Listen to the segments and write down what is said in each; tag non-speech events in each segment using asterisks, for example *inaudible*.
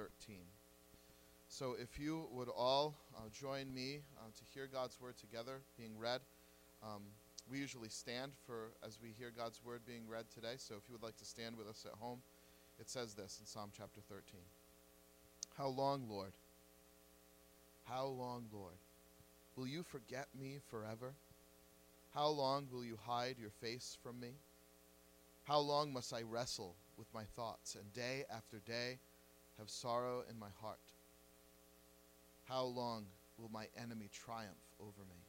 13. So if you would all uh, join me uh, to hear God's word together being read. Um, we usually stand for as we hear God's word being read today. So if you would like to stand with us at home, it says this in Psalm chapter 13. How long, Lord? How long, Lord? Will you forget me forever? How long will you hide your face from me? How long must I wrestle with my thoughts and day after day have sorrow in my heart? How long will my enemy triumph over me?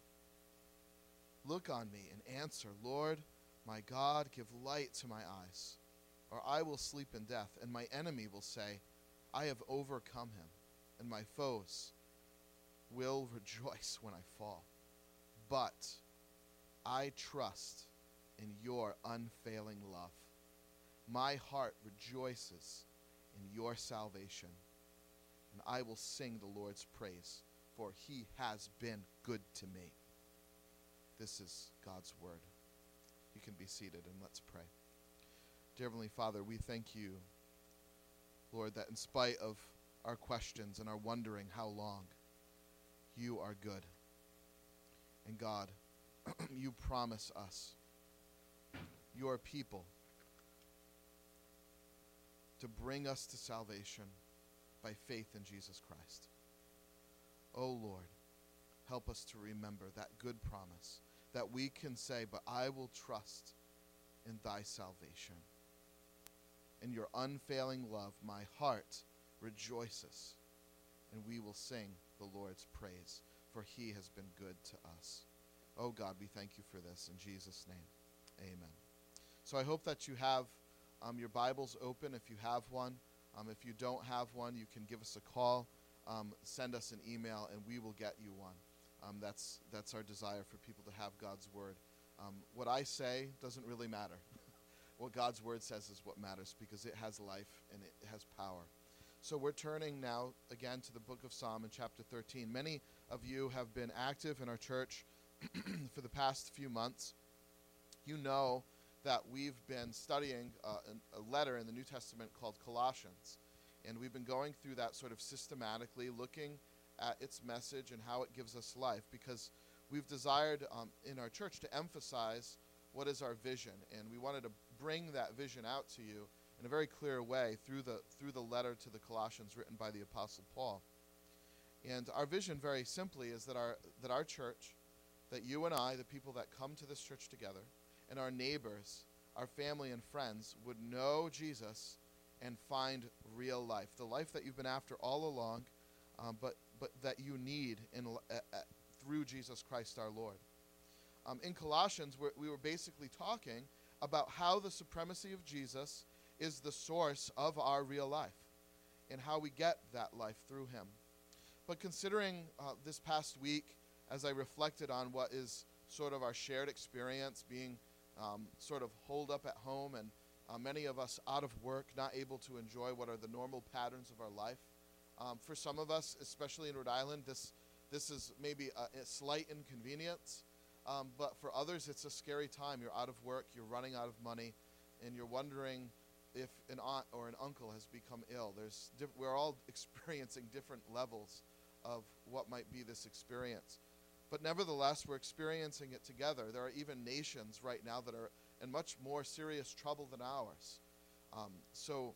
Look on me and answer, Lord, my God, give light to my eyes, or I will sleep in death, and my enemy will say, I have overcome him, and my foes will rejoice when I fall. But I trust in your unfailing love. My heart rejoices in your salvation, and I will sing the Lord's praise, for he has been good to me. This is God's word. You can be seated and let's pray. Dear Heavenly Father, we thank you, Lord, that in spite of our questions and our wondering how long, you are good. And God, *clears throat* you promise us, your people, to bring us to salvation by faith in Jesus Christ. Oh Lord, help us to remember that good promise that we can say, But I will trust in thy salvation. In your unfailing love, my heart rejoices, and we will sing the Lord's praise, for he has been good to us. Oh God, we thank you for this. In Jesus' name, amen. So I hope that you have um, your Bibles open if you have one. Um, if you don't have one, you can give us a call, um, send us an email, and we will get you one. Um, that's, that's our desire for people to have God's Word. Um, what I say doesn't really matter. *laughs* what God's Word says is what matters because it has life and it has power. So we're turning now again to the book of Psalm in chapter 13. Many of you have been active in our church *clears throat* for the past few months. You know that we've been studying uh, a letter in the New Testament called Colossians. And we've been going through that sort of systematically, looking at its message and how it gives us life because we've desired um, in our church to emphasize what is our vision and we wanted to bring that vision out to you in a very clear way through the through the letter to the Colossians written by the apostle Paul. And our vision very simply is that our that our church that you and I the people that come to this church together and our neighbors our family and friends would know Jesus and find real life the life that you've been after all along um, but but that you need in, uh, uh, through Jesus Christ our Lord. Um, in Colossians, we were basically talking about how the supremacy of Jesus is the source of our real life and how we get that life through him. But considering uh, this past week, as I reflected on what is sort of our shared experience, being um, sort of holed up at home and uh, many of us out of work, not able to enjoy what are the normal patterns of our life, um, for some of us, especially in Rhode Island, this, this is maybe a, a slight inconvenience. Um, but for others, it's a scary time. You're out of work, you're running out of money, and you're wondering if an aunt or an uncle has become ill. There's diff- we're all *laughs* experiencing different levels of what might be this experience. But nevertheless, we're experiencing it together. There are even nations right now that are in much more serious trouble than ours. Um, so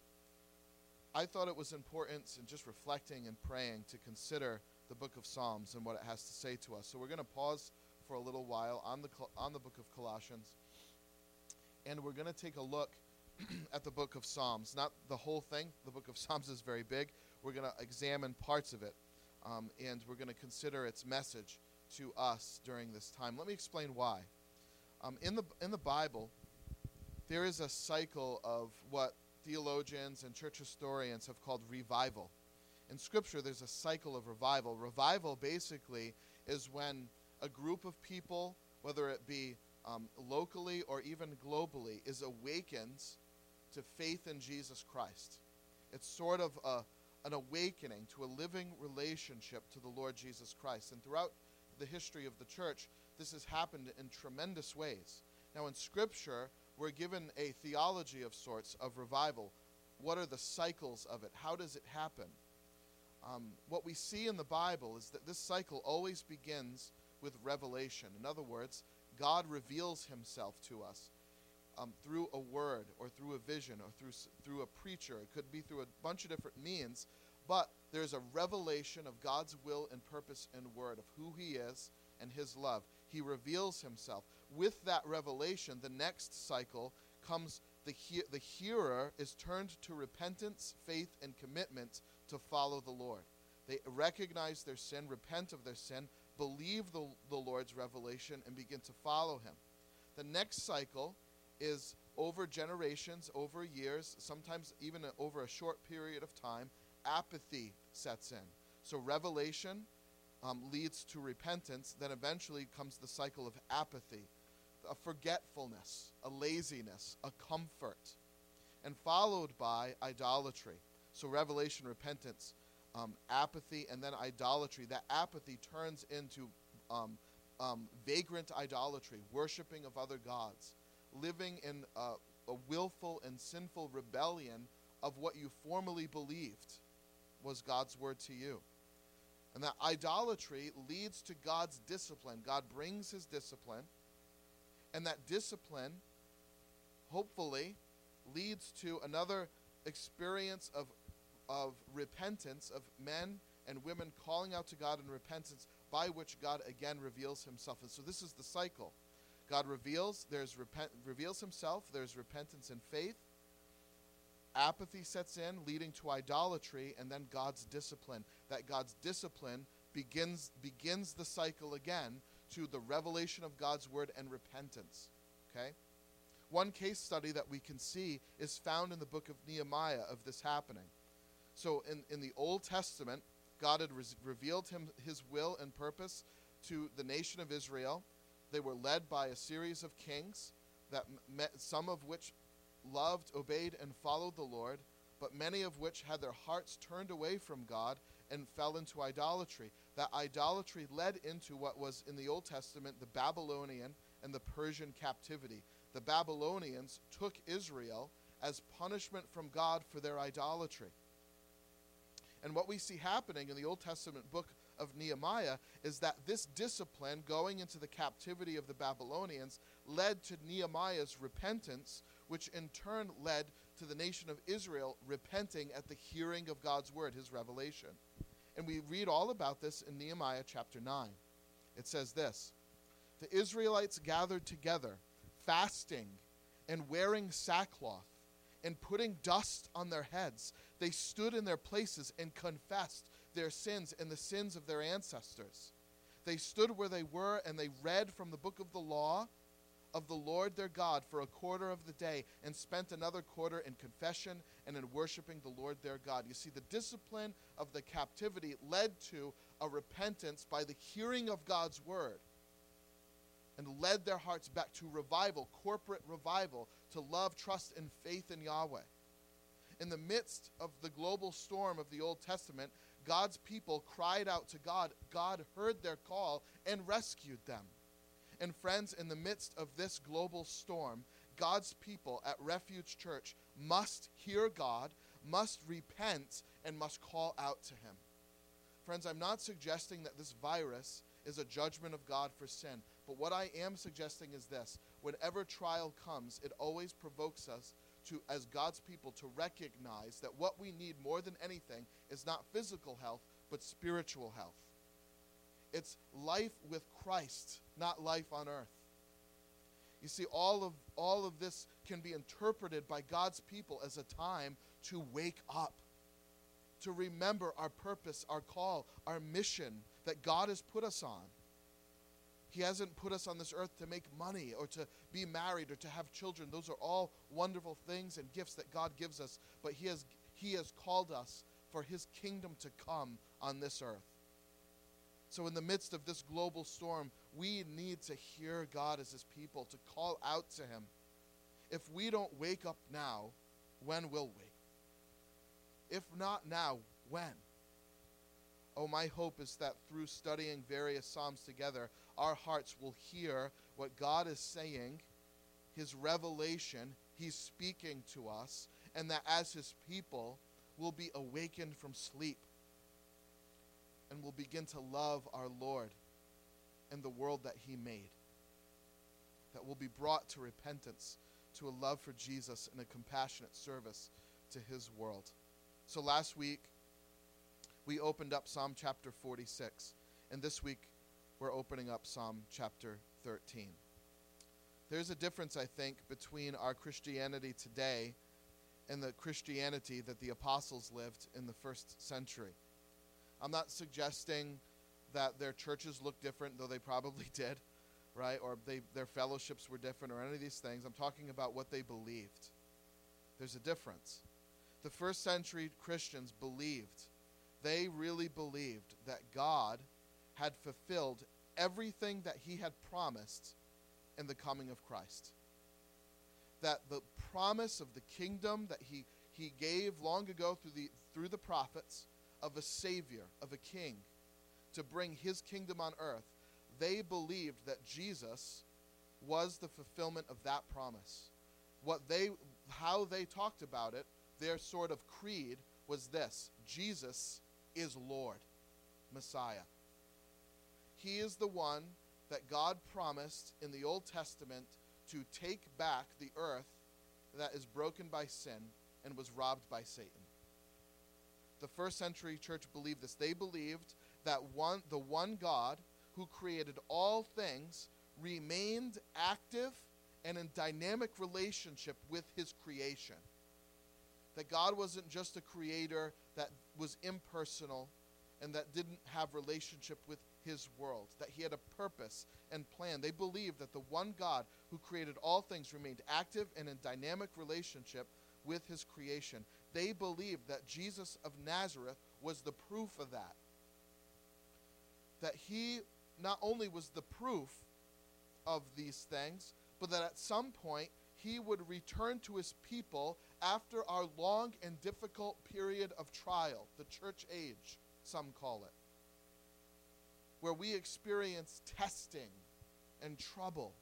I thought it was important in just reflecting and praying to consider the book of Psalms and what it has to say to us. So we're going to pause for a little while on the on the book of Colossians, and we're going to take a look *clears throat* at the book of Psalms. Not the whole thing. The book of Psalms is very big. We're going to examine parts of it, um, and we're going to consider its message to us during this time. Let me explain why. Um, in the in the Bible, there is a cycle of what theologians and church historians have called revival. In Scripture, there's a cycle of revival. Revival basically is when a group of people, whether it be um, locally or even globally, is awakened to faith in Jesus Christ. It's sort of a, an awakening to a living relationship to the Lord Jesus Christ. And throughout the history of the church, this has happened in tremendous ways. Now, in Scripture, we're given a theology of sorts of revival. what are the cycles of it? How does it happen? Um, what we see in the Bible is that this cycle always begins with revelation. In other words, God reveals himself to us um, through a word or through a vision or through, through a preacher. It could be through a bunch of different means, but there's a revelation of God's will and purpose and word of who he is and his love. He reveals himself. With that revelation, the next cycle comes the, he- the hearer is turned to repentance, faith, and commitment to follow the Lord. They recognize their sin, repent of their sin, believe the, the Lord's revelation, and begin to follow him. The next cycle is over generations, over years, sometimes even over a short period of time, apathy sets in. So revelation um, leads to repentance, then eventually comes the cycle of apathy, a forgetfulness, a laziness, a comfort, and followed by idolatry. So revelation, repentance, um, apathy, and then idolatry. That apathy turns into um, um, vagrant idolatry, worshiping of other gods, living in a, a willful and sinful rebellion of what you formerly believed was God's word to you. And that idolatry leads to God's discipline. God brings his discipline, and that discipline, hopefully, leads to another experience of, of repentance, of men and women calling out to God in repentance, by which God again reveals himself. And so this is the cycle. God reveals, there's repent, reveals himself, there's repentance and faith. Apathy sets in, leading to idolatry, and then God's discipline. That God's discipline begins begins the cycle again to the revelation of God's word and repentance. Okay? One case study that we can see is found in the book of Nehemiah of this happening. So in, in the Old Testament, God had revealed him his will and purpose to the nation of Israel. They were led by a series of kings that met, some of which loved, obeyed, and followed the Lord, but many of which had their hearts turned away from God and fell into idolatry. That idolatry led into what was in the Old Testament the Babylonian and the Persian captivity. The Babylonians took Israel as punishment from God for their idolatry. And what we see happening in the Old Testament book of Nehemiah is that this discipline going into the captivity of the Babylonians led to Nehemiah's repentance, which in turn led to the nation of Israel repenting at the hearing of God's word, his revelation. And we read all about this in Nehemiah chapter 9. It says this The Israelites gathered together, fasting and wearing sackcloth and putting dust on their heads. They stood in their places and confessed their sins and the sins of their ancestors. They stood where they were and they read from the book of the law of the Lord their God for a quarter of the day and spent another quarter in confession and in worshiping the Lord their God. You see, the discipline of the captivity led to a repentance by the hearing of God's word and led their hearts back to revival, corporate revival, to love, trust, and faith in Yahweh. In the midst of the global storm of the Old Testament, God's people cried out to God. God heard their call and rescued them. And friends, in the midst of this global storm, God's people at Refuge Church must hear God, must repent, and must call out to Him. Friends, I'm not suggesting that this virus is a judgment of God for sin, but what I am suggesting is this whenever trial comes, it always provokes us to, as God's people, to recognize that what we need more than anything is not physical health, but spiritual health. It's life with Christ, not life on earth. You see, all of, all of this can be interpreted by God's people as a time to wake up, to remember our purpose, our call, our mission that God has put us on. He hasn't put us on this earth to make money or to be married or to have children. Those are all wonderful things and gifts that God gives us, but He has, he has called us for His kingdom to come on this earth. So, in the midst of this global storm, we need to hear God as His people, to call out to Him. If we don't wake up now, when will we? If not now, when? Oh, my hope is that through studying various Psalms together, our hearts will hear what God is saying, His revelation, He's speaking to us, and that as his people we'll be awakened from sleep and will begin to love our Lord and the world that he made. That will be brought to repentance, to a love for Jesus, and a compassionate service to his world. So last week, we opened up Psalm chapter 46, and this week, we're opening up Psalm chapter 13. There's a difference, I think, between our Christianity today and the Christianity that the apostles lived in the first century. I'm not suggesting that their churches look different, though they probably *laughs* did, right? Or they, their fellowships were different, or any of these things. I'm talking about what they believed. There's a difference. The first century Christians believed, they really believed that God had fulfilled everything that He had promised in the coming of Christ. That the promise of the kingdom that He, he gave long ago through the, through the prophets of a Savior, of a King, to bring His kingdom on earth, they believed that Jesus was the fulfillment of that promise. What they, how they talked about it, their sort of creed was this Jesus is Lord, Messiah. He is the one that God promised in the Old Testament to take back the earth that is broken by sin and was robbed by Satan. The first century church believed this. They believed that one, the one God who created all things remained active and in dynamic relationship with his creation. That God wasn't just a creator that was impersonal and that didn't have relationship with his world, that he had a purpose and plan. They believed that the one God who created all things remained active and in dynamic relationship with his creation. They believed that Jesus of Nazareth was the proof of that. That he not only was the proof of these things, but that at some point he would return to his people after our long and difficult period of trial, the church age, some call it where we experience testing and trouble.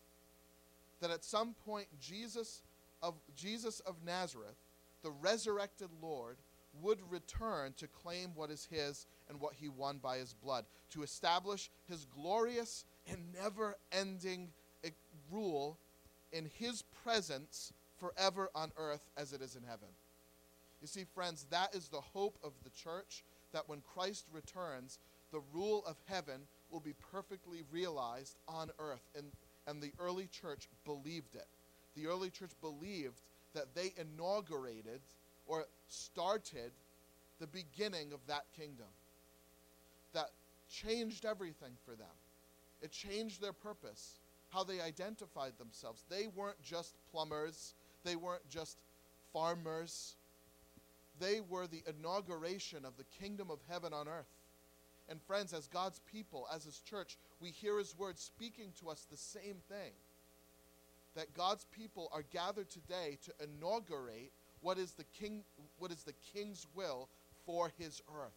That at some point Jesus of Jesus of Nazareth, the resurrected Lord, would return to claim what is his and what he won by his blood, to establish his glorious and never ending eh, rule in his presence forever on earth as it is in heaven. You see, friends, that is the hope of the church that when Christ returns, the rule of heaven will be perfectly realized on earth. And, and the early church believed it. The early church believed that they inaugurated or started the beginning of that kingdom. That changed everything for them. It changed their purpose, how they identified themselves. They weren't just plumbers, they weren't just farmers. They were the inauguration of the kingdom of heaven on earth. And friends, as God's people, as His church, we hear His word speaking to us the same thing. That God's people are gathered today to inaugurate what is the king what is the king's will for his earth.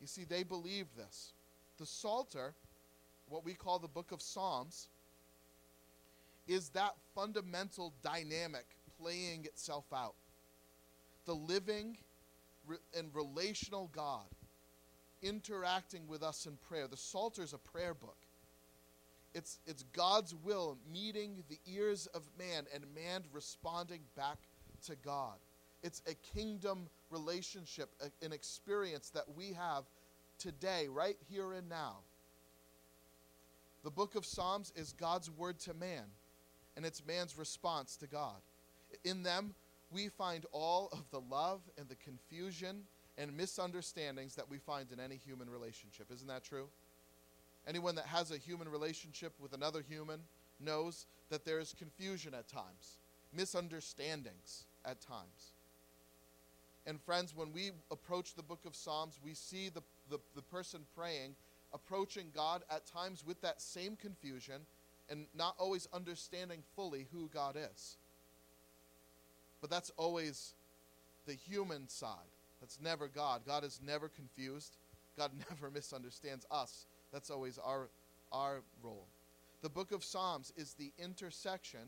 You see, they believe this. The Psalter, what we call the book of Psalms, is that fundamental dynamic playing itself out. The living and relational God interacting with us in prayer. The Psalter is a prayer book. It's, it's God's will meeting the ears of man and man responding back to God. It's a kingdom relationship, a, an experience that we have today, right here and now. The book of Psalms is God's word to man, and it's man's response to God. In them, we find all of the love and the confusion and misunderstandings that we find in any human relationship. Isn't that true? Anyone that has a human relationship with another human knows that there is confusion at times, misunderstandings at times. And friends, when we approach the book of Psalms, we see the, the, the person praying approaching God at times with that same confusion and not always understanding fully who God is. But that's always the human side. That's never God. God is never confused. God *laughs* never misunderstands us. That's always our, our role. The book of Psalms is the intersection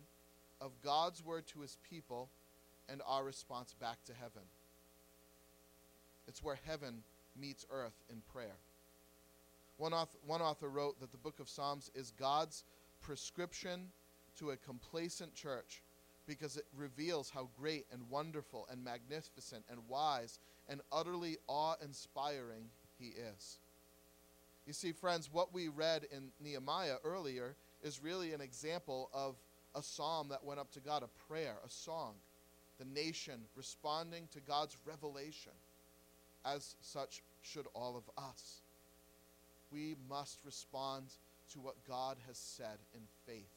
of God's word to his people and our response back to heaven. It's where heaven meets earth in prayer. One author, one author wrote that the book of Psalms is God's prescription to a complacent church because it reveals how great and wonderful and magnificent and wise and utterly awe inspiring He is. You see, friends, what we read in Nehemiah earlier is really an example of a psalm that went up to God, a prayer, a song, the nation responding to God's revelation. As such, should all of us. We must respond to what God has said in faith.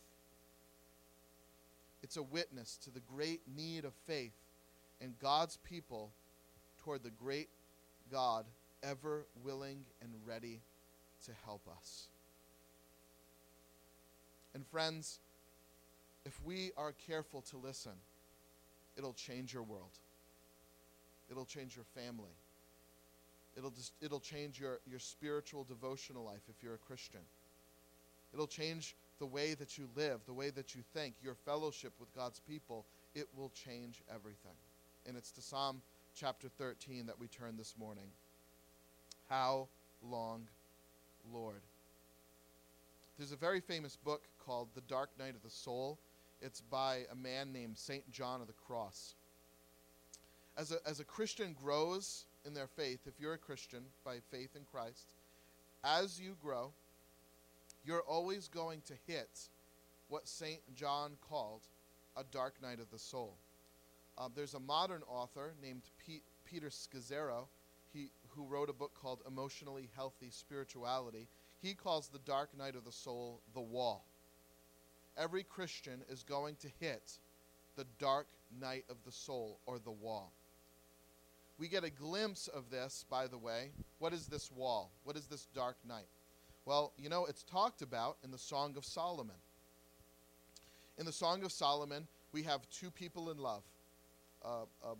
It's a witness to the great need of faith in God's people toward the great God, ever willing and ready to help us. And friends, if we are careful to listen, it'll change your world. It'll change your family. It'll, just, it'll change your, your spiritual devotional life if you're a Christian. It'll change the way that you live, the way that you think, your fellowship with God's people. It will change everything. And it's to Psalm chapter 13 that we turn this morning. How long, Lord? There's a very famous book called The Dark Night of the Soul. It's by a man named St. John of the Cross. As a, as a Christian grows in their faith, if you're a Christian by faith in Christ, as you grow, you're always going to hit what St. John called a dark night of the soul. Um, there's a modern author named Pete, Peter Scazzero he, who wrote a book called Emotionally Healthy Spirituality. He calls the dark night of the soul the wall. Every Christian is going to hit the dark night of the soul or the wall. We get a glimpse of this, by the way. What is this wall? What is this dark night? Well, you know, it's talked about in the Song of Solomon. In the Song of Solomon, we have two people in love. Uh, uh,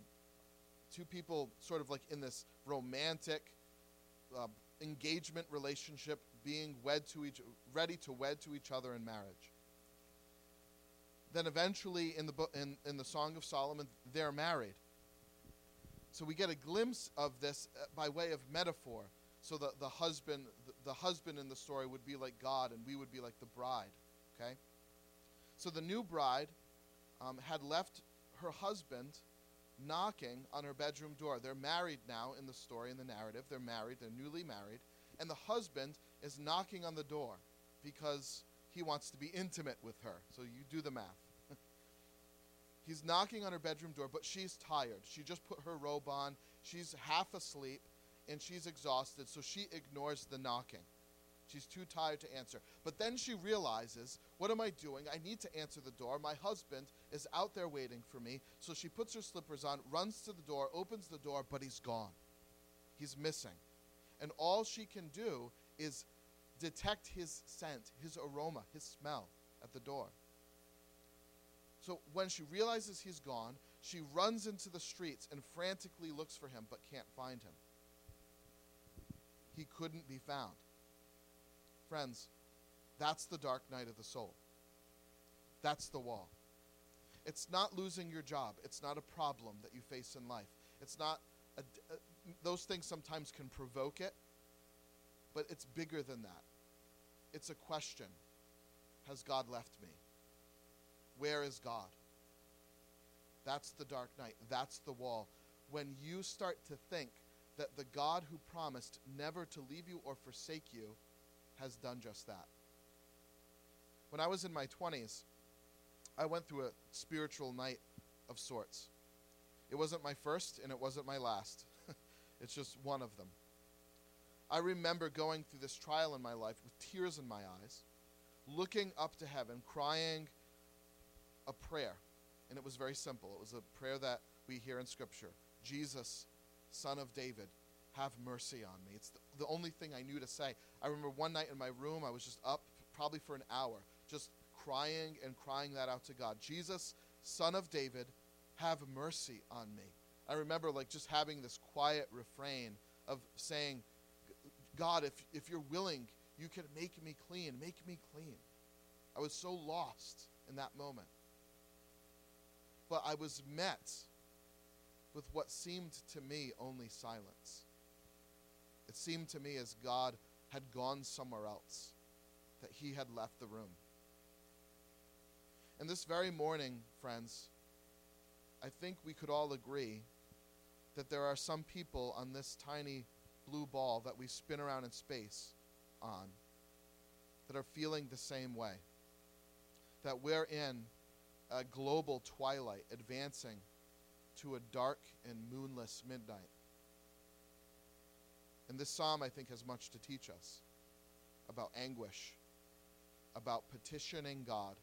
two people sort of like in this romantic uh, engagement relationship, being wed to each, ready to wed to each other in marriage. Then eventually, in the in, in the Song of Solomon, they're married. So we get a glimpse of this uh, by way of metaphor. So the, the husband the, the husband in the story would be like God, and we would be like the bride. Okay. So the new bride um, had left her husband knocking on her bedroom door. They're married now in the story, in the narrative. They're married, they're newly married. And the husband is knocking on the door because he wants to be intimate with her. So you do the math. *laughs* He's knocking on her bedroom door, but she's tired. She just put her robe on. She's half asleep and she's exhausted, so she ignores the knocking. She's too tired to answer. But then she realizes, what am I doing? I need to answer the door. My husband is out there waiting for me. So she puts her slippers on, runs to the door, opens the door, but he's gone. He's missing. And all she can do is detect his scent, his aroma, his smell at the door. So when she realizes he's gone, she runs into the streets and frantically looks for him but can't find him. He couldn't be found. Friends, that's the dark night of the soul. That's the wall. It's not losing your job. It's not a problem that you face in life. It's not, a, a, those things sometimes can provoke it, but it's bigger than that. It's a question Has God left me? Where is God? That's the dark night. That's the wall. When you start to think that the God who promised never to leave you or forsake you has done just that. When I was in my 20s, I went through a spiritual night of sorts. It wasn't my first and it wasn't my last. *laughs* it's just one of them. I remember going through this trial in my life with tears in my eyes, looking up to heaven, crying a prayer. And it was very simple. It was a prayer that we hear in Scripture Jesus, Son of David, have mercy on me. It's the, the only thing I knew to say. I remember one night in my room, I was just up probably for an hour, just crying and crying that out to God. Jesus, Son of David, have mercy on me. I remember like just having this quiet refrain of saying, God, if, if you're willing, you can make me clean. Make me clean. I was so lost in that moment. But I was met with what seemed to me only silence. It seemed to me as God had gone somewhere else, that he had left the room. And this very morning, friends, I think we could all agree that there are some people on this tiny blue ball that we spin around in space on that are feeling the same way. That we're in a global twilight, advancing to a dark and moonless midnight. And this psalm, I think, has much to teach us about anguish, about petitioning God,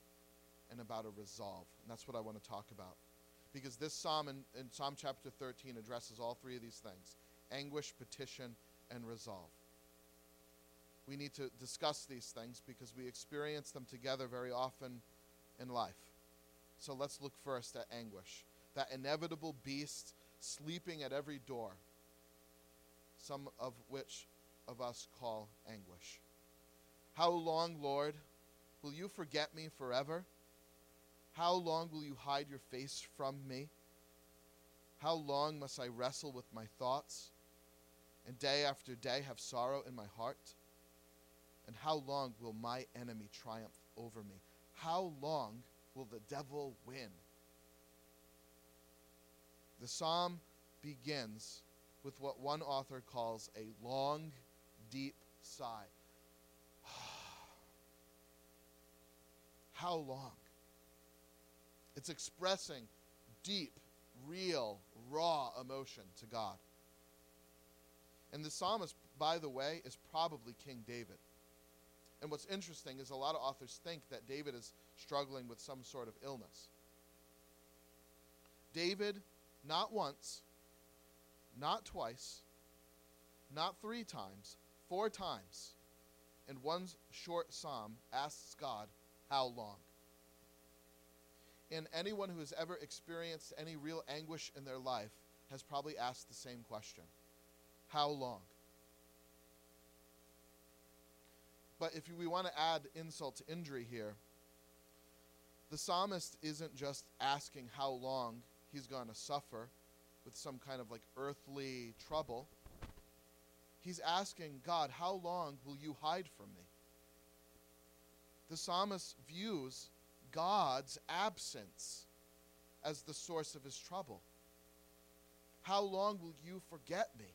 and about a resolve. And that's what I want to talk about. Because this psalm in, in Psalm chapter 13 addresses all three of these things anguish, petition, and resolve. We need to discuss these things because we experience them together very often in life. So let's look first at anguish, that inevitable beast sleeping at every door, some of which of us call anguish. How long, Lord, will you forget me forever? How long will you hide your face from me? How long must I wrestle with my thoughts and day after day have sorrow in my heart? And how long will my enemy triumph over me? How long will the devil win? The psalm begins with what one author calls a long, deep sigh. *sighs* How long? It's expressing deep, real, raw emotion to God. And the psalmist, by the way, is probably King David. And what's interesting is a lot of authors think that David is struggling with some sort of illness. David, not once, not twice, not three times, four times, in one short psalm, asks God, How long? And anyone who has ever experienced any real anguish in their life has probably asked the same question How long? But if we want to add insult to injury here, the psalmist isn't just asking how long he's going to suffer with some kind of like earthly trouble. He's asking God, How long will you hide from me? The psalmist views God's absence as the source of his trouble. How long will you forget me?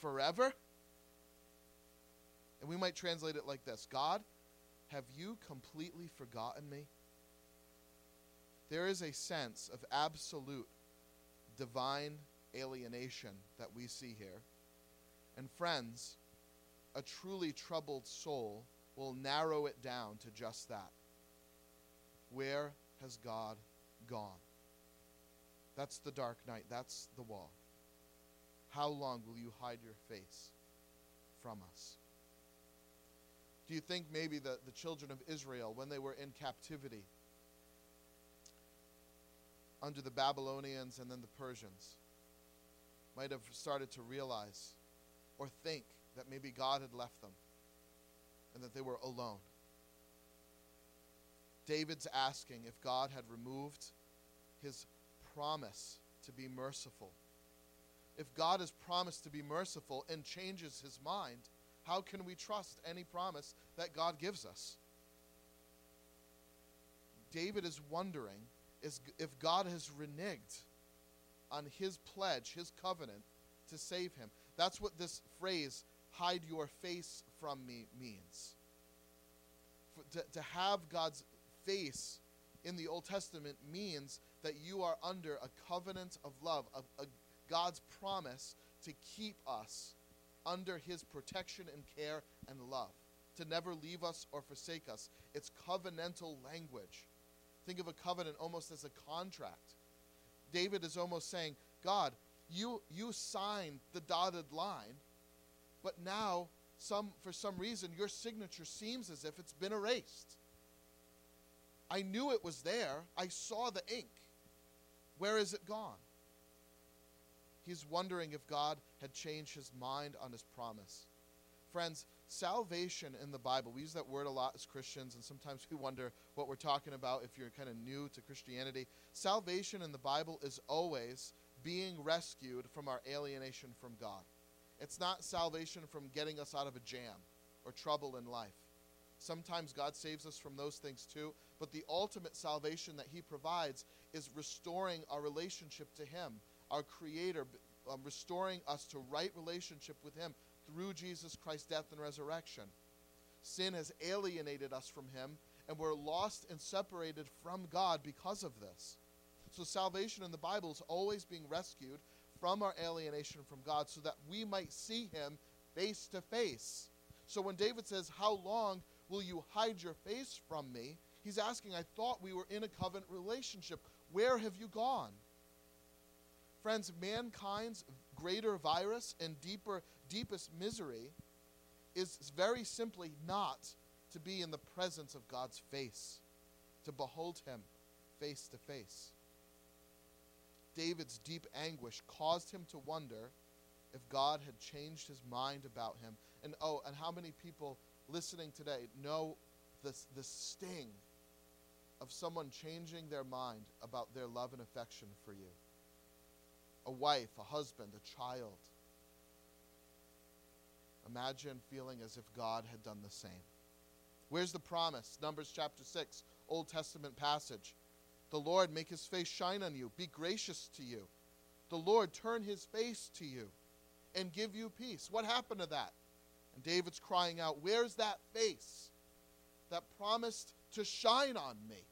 Forever? And we might translate it like this God, have you completely forgotten me? There is a sense of absolute divine alienation that we see here. And friends, a truly troubled soul will narrow it down to just that. Where has God gone? That's the dark night. That's the wall. How long will you hide your face from us? Do you think maybe the, the children of Israel, when they were in captivity under the Babylonians and then the Persians, might have started to realize or think that maybe God had left them? and that they were alone. David's asking if God had removed his promise to be merciful. If God has promised to be merciful and changes his mind, how can we trust any promise that God gives us? David is wondering if God has reneged on his pledge, his covenant to save him. That's what this phrase, hide your face from me means. For, to, to have God's face in the Old Testament means that you are under a covenant of love, a, a God's promise to keep us under his protection and care and love, to never leave us or forsake us. It's covenantal language. Think of a covenant almost as a contract. David is almost saying, God, you, you signed the dotted line, but now some, for some reason, your signature seems as if it's been erased. I knew it was there. I saw the ink. Where is it gone? He's wondering if God had changed his mind on his promise. Friends, salvation in the Bible, we use that word a lot as Christians, and sometimes we wonder what we're talking about if you're kind of new to Christianity. Salvation in the Bible is always being rescued from our alienation from God. It's not salvation from getting us out of a jam or trouble in life. Sometimes God saves us from those things too, but the ultimate salvation that He provides is restoring our relationship to Him, our Creator, um, restoring us to right relationship with Him through Jesus Christ's death and resurrection. Sin has alienated us from Him, and we're lost and separated from God because of this. So, salvation in the Bible is always being rescued from our alienation from God so that we might see Him face to face. So, when David says, How long will you hide your face from me? He's asking, I thought we were in a covenant relationship. Where have you gone? Friends, mankind's greater virus and deeper, deepest misery is very simply not to be in the presence of God's face, to behold Him face to face. David's deep anguish caused him to wonder if God had changed his mind about him. And oh, and how many people listening today know the, the sting of someone changing their mind about their love and affection for you? A wife, a husband, a child. Imagine feeling as if God had done the same. Where's the promise? Numbers chapter 6, Old Testament passage. The Lord make his face shine on you, be gracious to you. The Lord turn his face to you and give you peace. What happened to that? And David's crying out, Where's that face that promised to shine on me?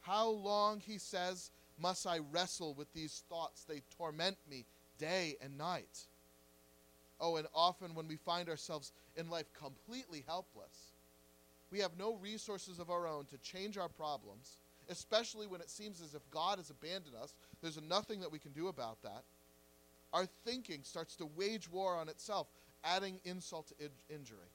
How long, he says, must I wrestle with these thoughts? They torment me day and night. Oh, and often when we find ourselves in life completely helpless, we have no resources of our own to change our problems, especially when it seems as if God has abandoned us. There's nothing that we can do about that. Our thinking starts to wage war on itself, adding insult to injury.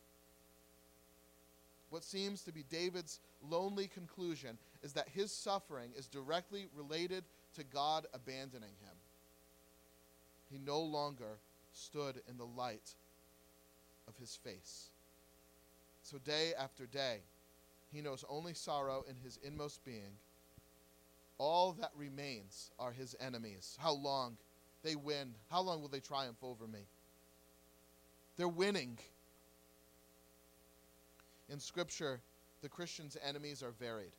What seems to be David's lonely conclusion is that his suffering is directly related to God abandoning him. He no longer stood in the light of his face. So, day after day, he knows only sorrow in his inmost being. All that remains are his enemies. How long they win? How long will they triumph over me? They're winning. In Scripture, the Christian's enemies are varied.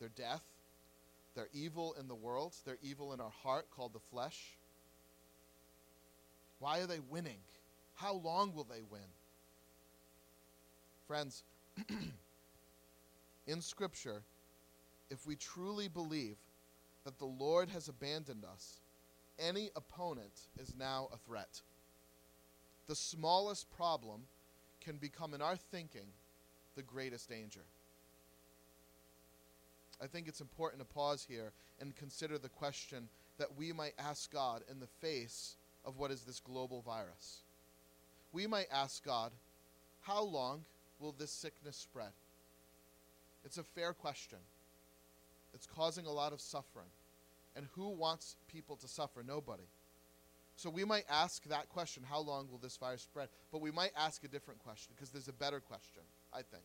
They're death, they're evil in the world, they're evil in our heart called the flesh. Why are they winning? How long will they win? Friends, *clears throat* in Scripture, if we truly believe that the Lord has abandoned us, any opponent is now a threat. The smallest problem can become, in our thinking, the greatest danger. I think it's important to pause here and consider the question that we might ask God in the face of what is this global virus. We might ask God, how long will this sickness spread? It's a fair question. It's causing a lot of suffering. And who wants people to suffer? Nobody. So we might ask that question how long will this virus spread? But we might ask a different question because there's a better question, I think,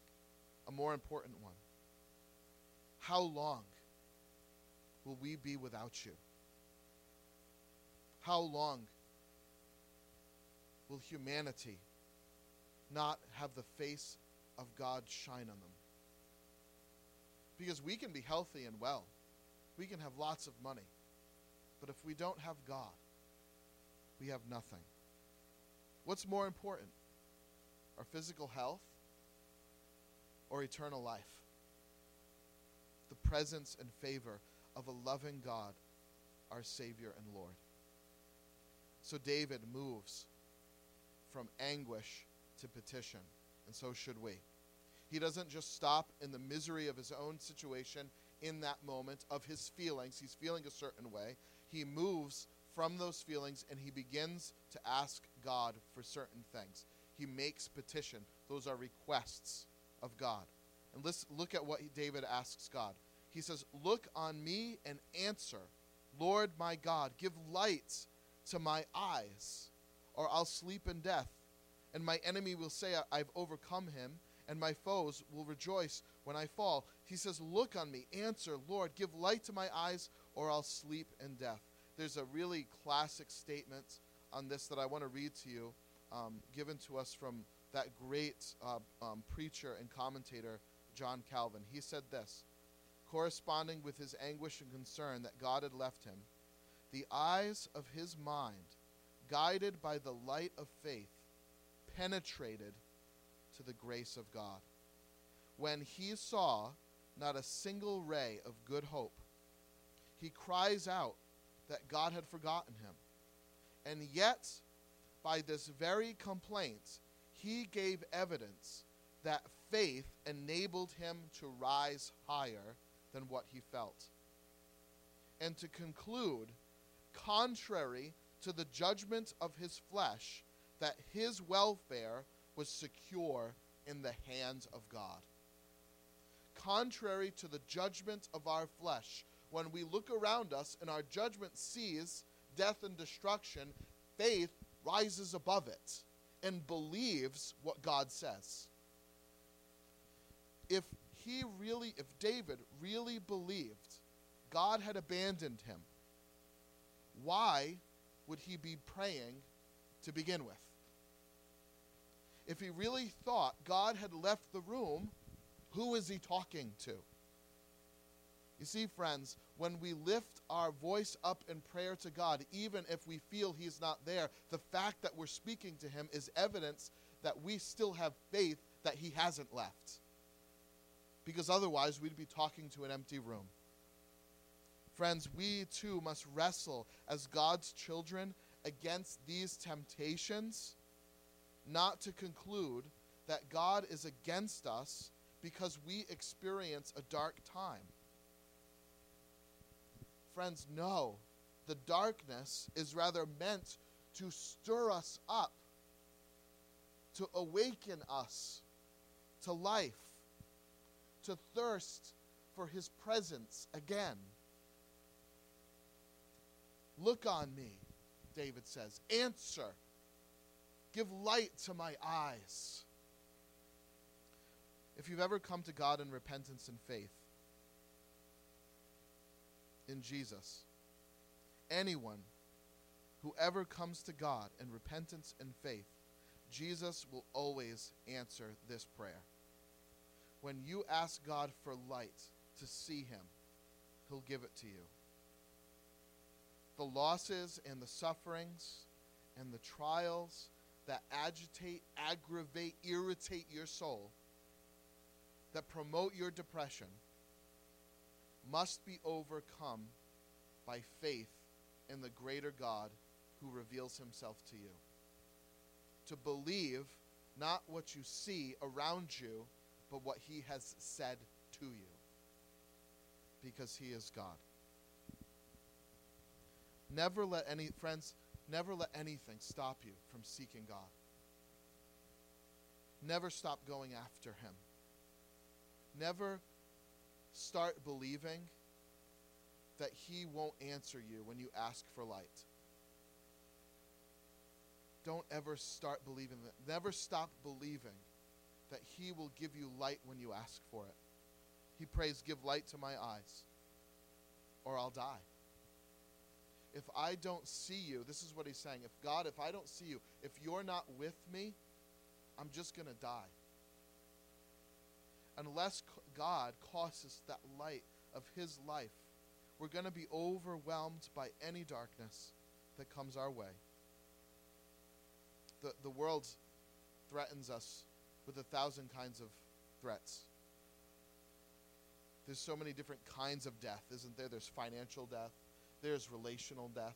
a more important one. How long will we be without you? How long will humanity not have the face of God shine on them. Because we can be healthy and well, we can have lots of money, but if we don't have God, we have nothing. What's more important? Our physical health or eternal life? The presence and favor of a loving God, our Savior and Lord. So David moves from anguish to petition, and so should we. He doesn't just stop in the misery of his own situation in that moment of his feelings. He's feeling a certain way. He moves from those feelings and he begins to ask God for certain things. He makes petition. Those are requests of God. And let's look at what David asks God. He says, Look on me and answer, Lord my God, give light to my eyes or I'll sleep in death. And my enemy will say, I've overcome him, and my foes will rejoice when I fall. He says, Look on me, answer, Lord, give light to my eyes, or I'll sleep in death. There's a really classic statement on this that I want to read to you, um, given to us from that great uh, um, preacher and commentator, John Calvin. He said this corresponding with his anguish and concern that God had left him, the eyes of his mind, guided by the light of faith, penetrated to the grace of God. When he saw not a single ray of good hope, he cries out that God had forgotten him. And yet, by this very complaint, he gave evidence that faith enabled him to rise higher than what he felt. And to conclude, contrary to the judgment of his flesh, that his welfare was secure in the hands of God. Contrary to the judgment of our flesh, when we look around us and our judgment sees death and destruction, faith rises above it and believes what God says. If he really, if David really believed God had abandoned him, why would he be praying to begin with? If he really thought God had left the room, who is he talking to? You see, friends, when we lift our voice up in prayer to God, even if we feel He's not there, the fact that we're speaking to Him is evidence that we still have faith that He hasn't left. Because otherwise, we'd be talking to an empty room. Friends, we too must wrestle as God's children against these temptations, not to conclude that God is against us because we experience a dark time. Friends, no. The darkness is rather meant to stir us up, to awaken us to life, to thirst for His presence again. Look on me, David says. Answer. Give light to my eyes. If you've ever come to God in repentance and faith, in Jesus. Anyone who ever comes to God in repentance and faith, Jesus will always answer this prayer. When you ask God for light to see Him, He'll give it to you. The losses and the sufferings and the trials that agitate, aggravate, irritate your soul, that promote your depression, must be overcome by faith in the greater God who reveals himself to you. To believe not what you see around you, but what he has said to you. Because he is God. Never let any, friends, never let anything stop you from seeking God. Never stop going after him. Never start believing that He won't answer you when you ask for light. Don't ever start believing that. Never stop believing that He will give you light when you ask for it. He prays, Give light to my eyes, or I'll die. If I don't see you, this is what He's saying. If God, if I don't see you, if you're not with me, I'm just going to die unless God causes that light of His life, we're going to be overwhelmed by any darkness that comes our way. The, the world threatens us with a thousand kinds of threats. There's so many different kinds of death, isn't there? There's financial death, there's relational death.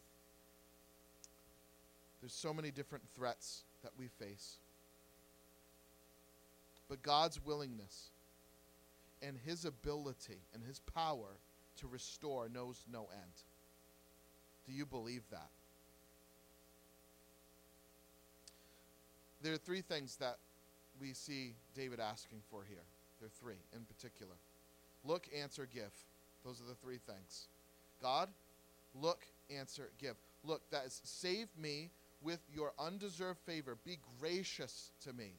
There's so many different threats that we face. But God's willingness and his ability and his power to restore knows no end. Do you believe that? There are three things that we see David asking for here. There are three in particular look, answer, give. Those are the three things. God, look, answer, give. Look, that is save me, with your undeserved favor, be gracious to me.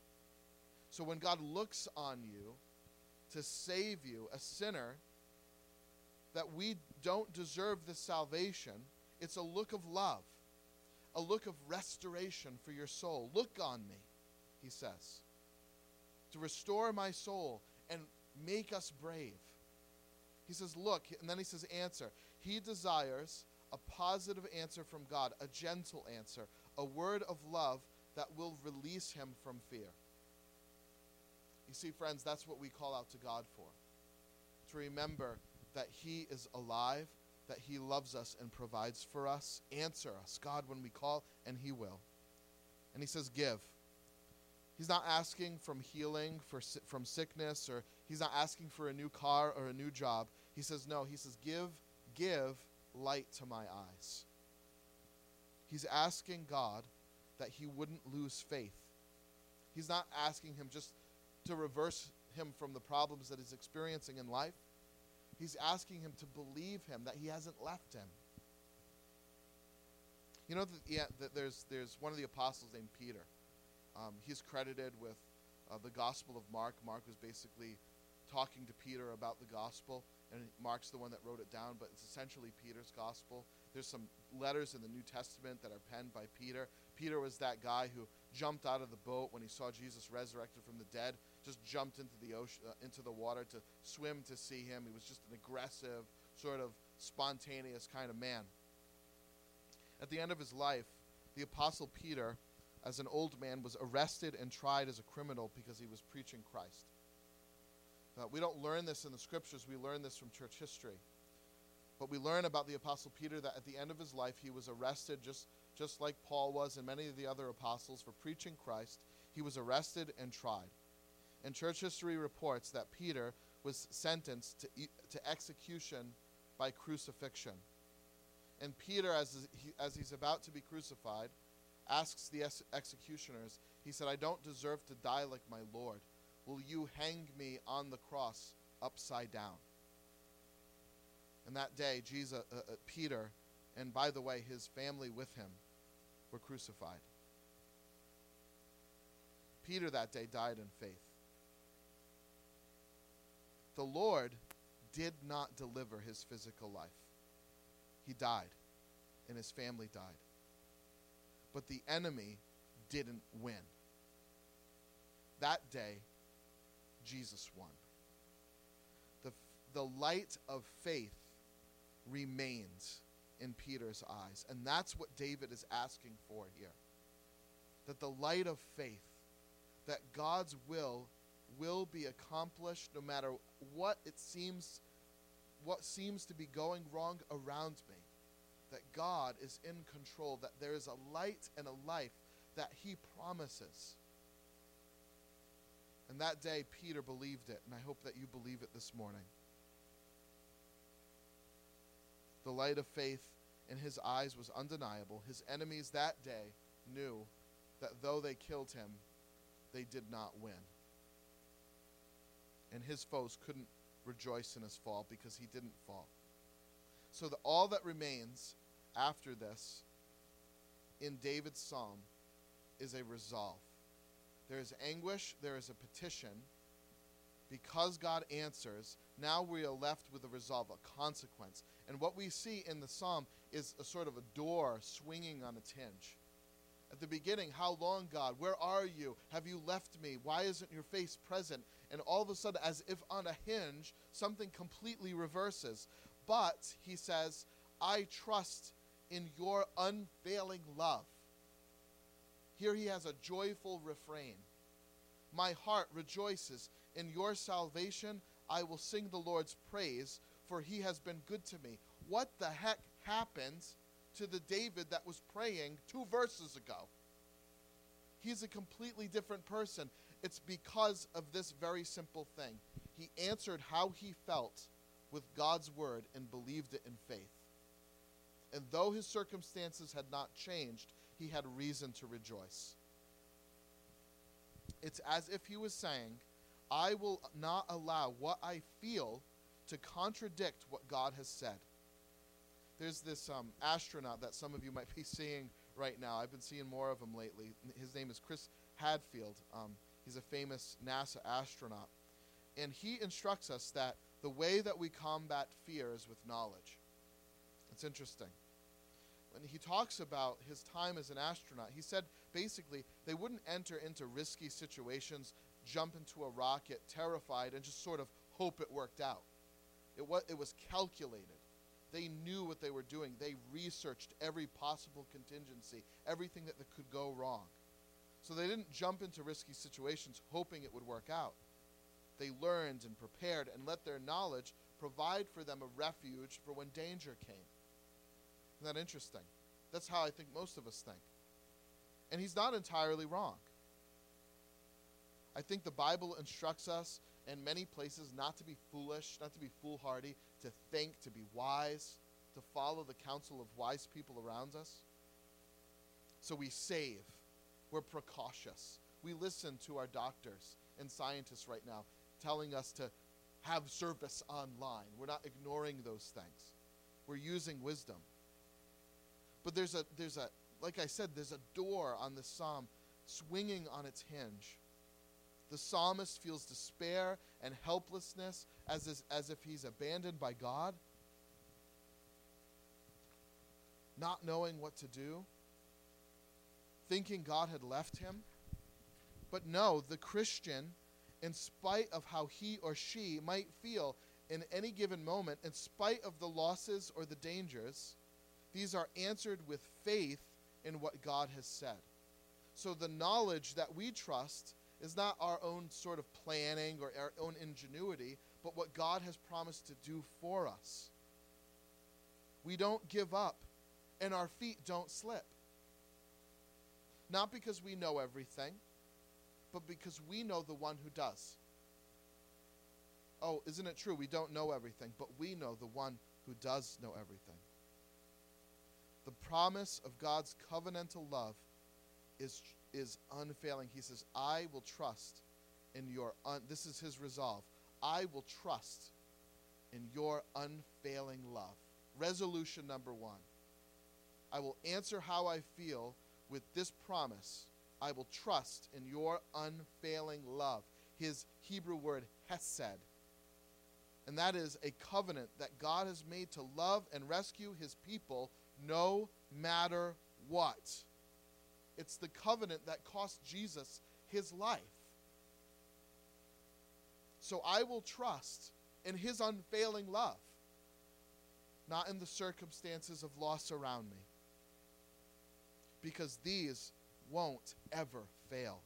So when God looks on you to save you, a sinner, that we don't deserve this salvation, it's a look of love, a look of restoration for your soul. Look on me, he says, to restore my soul and make us brave. He says, Look, and then he says, Answer. He desires a positive answer from God, a gentle answer, a word of love that will release him from fear. You see, friends, that's what we call out to God for. To remember that He is alive, that He loves us and provides for us. Answer us, God, when we call, and He will. And He says, Give. He's not asking from healing for, from sickness, or He's not asking for a new car or a new job. He says, No, He says, Give, give light to my eyes. He's asking God that He wouldn't lose faith. He's not asking Him just to reverse him from the problems that he's experiencing in life. He's asking him to believe him that he hasn't left him. You know that, yeah, there's there's one of the apostles named Peter. Um, he's credited with uh, the Gospel of Mark. Mark was basically talking to Peter about the gospel, and Mark's the one that wrote it down. But it's essentially Peter's gospel. There's some letters in the New Testament that are penned by Peter. Peter was that guy who jumped out of the boat when he saw Jesus resurrected from the dead just jumped into the ocean, uh, into the water to swim to see him. He was just an aggressive, sort of spontaneous kind of man. At the end of his life, the apostle Peter, as an old man, was arrested and tried as a criminal because he was preaching Christ. Uh, we don't learn this in the scriptures, we learn this from church history. But we learn about the apostle Peter that at the end of his life he was arrested just just like Paul was and many of the other apostles for preaching Christ. He was arrested and tried. And church history reports that Peter was sentenced to, to execution by crucifixion. And Peter, as, he, as he's about to be crucified, asks the ex- executioners, he said, I don't deserve to die like my Lord. Will you hang me on the cross upside down? And that day, Jesus, uh, uh, Peter, and by the way, his family with him, were crucified. Peter that day died in faith the Lord did not deliver his physical life. He died, and his family died. But the enemy didn't win. That day, Jesus won. The, the light of faith remains in Peter's eyes. And that's what David is asking for here. That the light of faith, that God's will will be accomplished no matter what it seems what seems to be going wrong around me that God is in control that there is a light and a life that he promises and that day Peter believed it and I hope that you believe it this morning the light of faith in his eyes was undeniable his enemies that day knew that though they killed him they did not win and his foes couldn't rejoice in his fall because he didn't fall. So that all that remains after this in David's psalm is a resolve. There is anguish, there is a petition. Because God answers, now we are left with a resolve, a consequence. And what we see in the psalm is a sort of a door swinging on its hinge. At the beginning, how long, God? Where are you? Have you left me? Why isn't your face present? and all of a sudden, as if on a hinge, something completely reverses. But he says, I trust in your unfailing love. Here he has a joyful refrain. My heart rejoices in your salvation. I will sing the Lord's praise, for he has been good to me. What the heck happened to the David that was praying two verses ago? He's a completely different person. It's because of this very simple thing. He answered how he felt with God's word and believed it in faith. And though his circumstances had not changed, he had reason to rejoice. It's as if he was saying, I will not allow what I feel to contradict what God has said. there's this um, astronaut that some of you might be *laughs* seeing right now. I've been seeing more of him lately. His name is Chris Hadfield. Um, he's a famous NASA astronaut. And he instructs us that the way that we combat fear is with knowledge. It's interesting. When he talks about his time as an astronaut, he said basically they wouldn't enter into risky situations, jump into a rocket terrified, and just sort of hope it worked out. It was, it was calculated. They knew what they were doing. They researched every possible contingency, everything that, that could go wrong. So they didn't jump into risky situations hoping it would work out. They learned and prepared and let their knowledge provide for them a refuge for when danger came. Isn't that interesting? That's how I think most of us think. And he's not entirely wrong. I think the Bible instructs us in many places not to be foolish, not to be foolhardy, to think, to be wise, to follow the counsel of wise people around us. So we save, we're precautious. We listen to our doctors and scientists right now telling us to have service online. We're not ignoring those things. We're using wisdom. But there's a there's a like I said there's a door on the psalm swinging on its hinge. The psalmist feels despair and helplessness as, is, as if he's abandoned by God, not knowing what to do, thinking God had left him. But no, the Christian, in spite of how he or she might feel in any given moment, in spite of the losses or the dangers, these are answered with faith in what God has said. So the knowledge that we trust is not our own sort of planning or our own ingenuity, but what God has promised to do for us. We don't give up, and our feet don't slip. Not because we know everything, but because we know the one who does. Oh, isn't it true? We don't know everything, but we know the one who does know everything. The promise of God's covenantal love is is unfailing. He says, I will trust in your, un- this is his resolve. I will trust in your unfailing love. Resolution number one. I will answer how I feel with this promise. I will trust in your unfailing love. His Hebrew word, hesed. And that is a covenant that God has made to love and rescue his people no matter what. It's the covenant that cost Jesus his life. So I will trust in his unfailing love, not in the circumstances of loss around me, because these won't ever fail.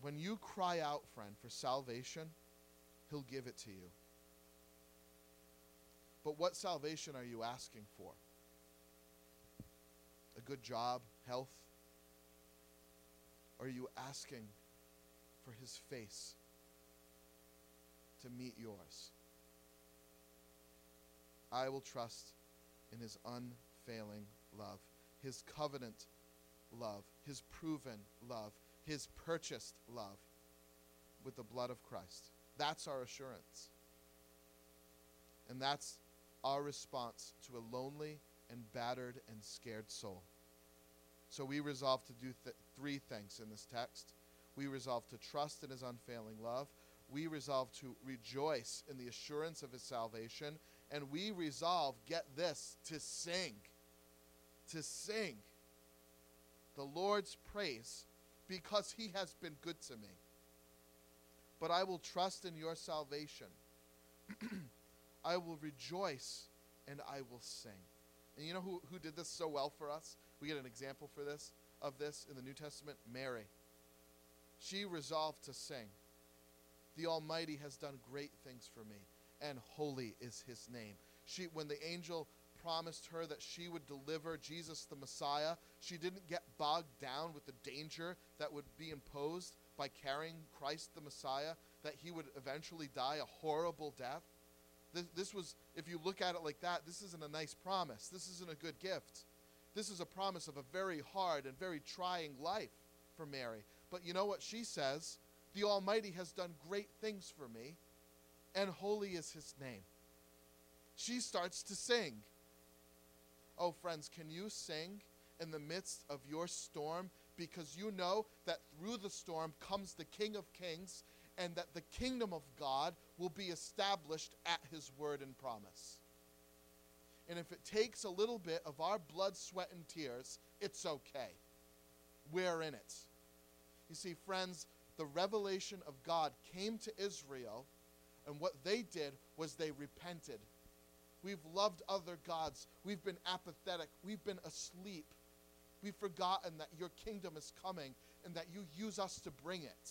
When you cry out, friend, for salvation, he'll give it to you. But what salvation are you asking for? a good job, health? Are you asking for his face to meet yours? I will trust in his unfailing love, his covenant love, his proven love, his purchased love with the blood of Christ. That's our assurance. And that's our response to a lonely and battered and scared soul. So we resolve to do th- three things in this text. We resolve to trust in his unfailing love. We resolve to rejoice in the assurance of his salvation. And we resolve, get this, to sing. To sing the Lord's praise because he has been good to me. But I will trust in your salvation. *clears throat* I will rejoice and I will sing. And you know who, who did this so well for us? We get an example for this of this in the New Testament, Mary. She resolved to sing. The Almighty has done great things for me, and holy is his name. She when the angel promised her that she would deliver Jesus the Messiah, she didn't get bogged down with the danger that would be imposed by carrying Christ the Messiah, that he would eventually die a horrible death. This, this was, if you look at it like that, this isn't a nice promise. This isn't a good gift. This is a promise of a very hard and very trying life for Mary. But you know what she says? The Almighty has done great things for me, and holy is his name. she starts to sing. Oh, friends, can you sing in the midst of your storm because you know that through the storm comes the King of Kings and that the kingdom of God will be established at his word and promise. And if it takes a little bit of our blood, sweat, and tears, it's okay. We're in it. You see, friends, the revelation of God came to Israel, and what they did was they repented. We've loved other gods. We've been apathetic. We've been asleep. We've forgotten that your kingdom is coming and that you use us to bring it.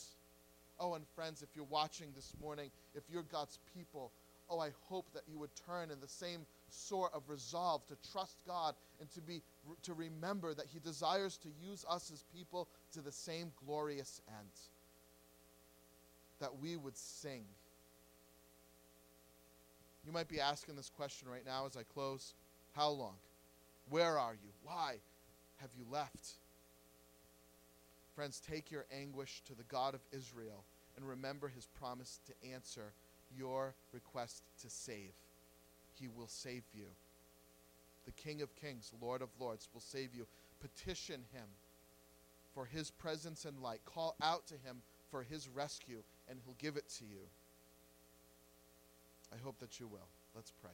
Oh, and friends, if you're watching this morning, if you're God's people, oh, I hope that you would turn in the same sort of resolve to trust God and to be to remember that He desires to use us as people to the same glorious end. That we would sing. You might be asking this question right now as I close. How long? Where are you? Why have you left? Friends, take your anguish to the God of Israel and remember his promise to answer your request to save. He will save you. The King of Kings, Lord of Lords, will save you. Petition him for his presence and light. Call out to him for his rescue, and he'll give it to you. I hope that you will. Let's pray.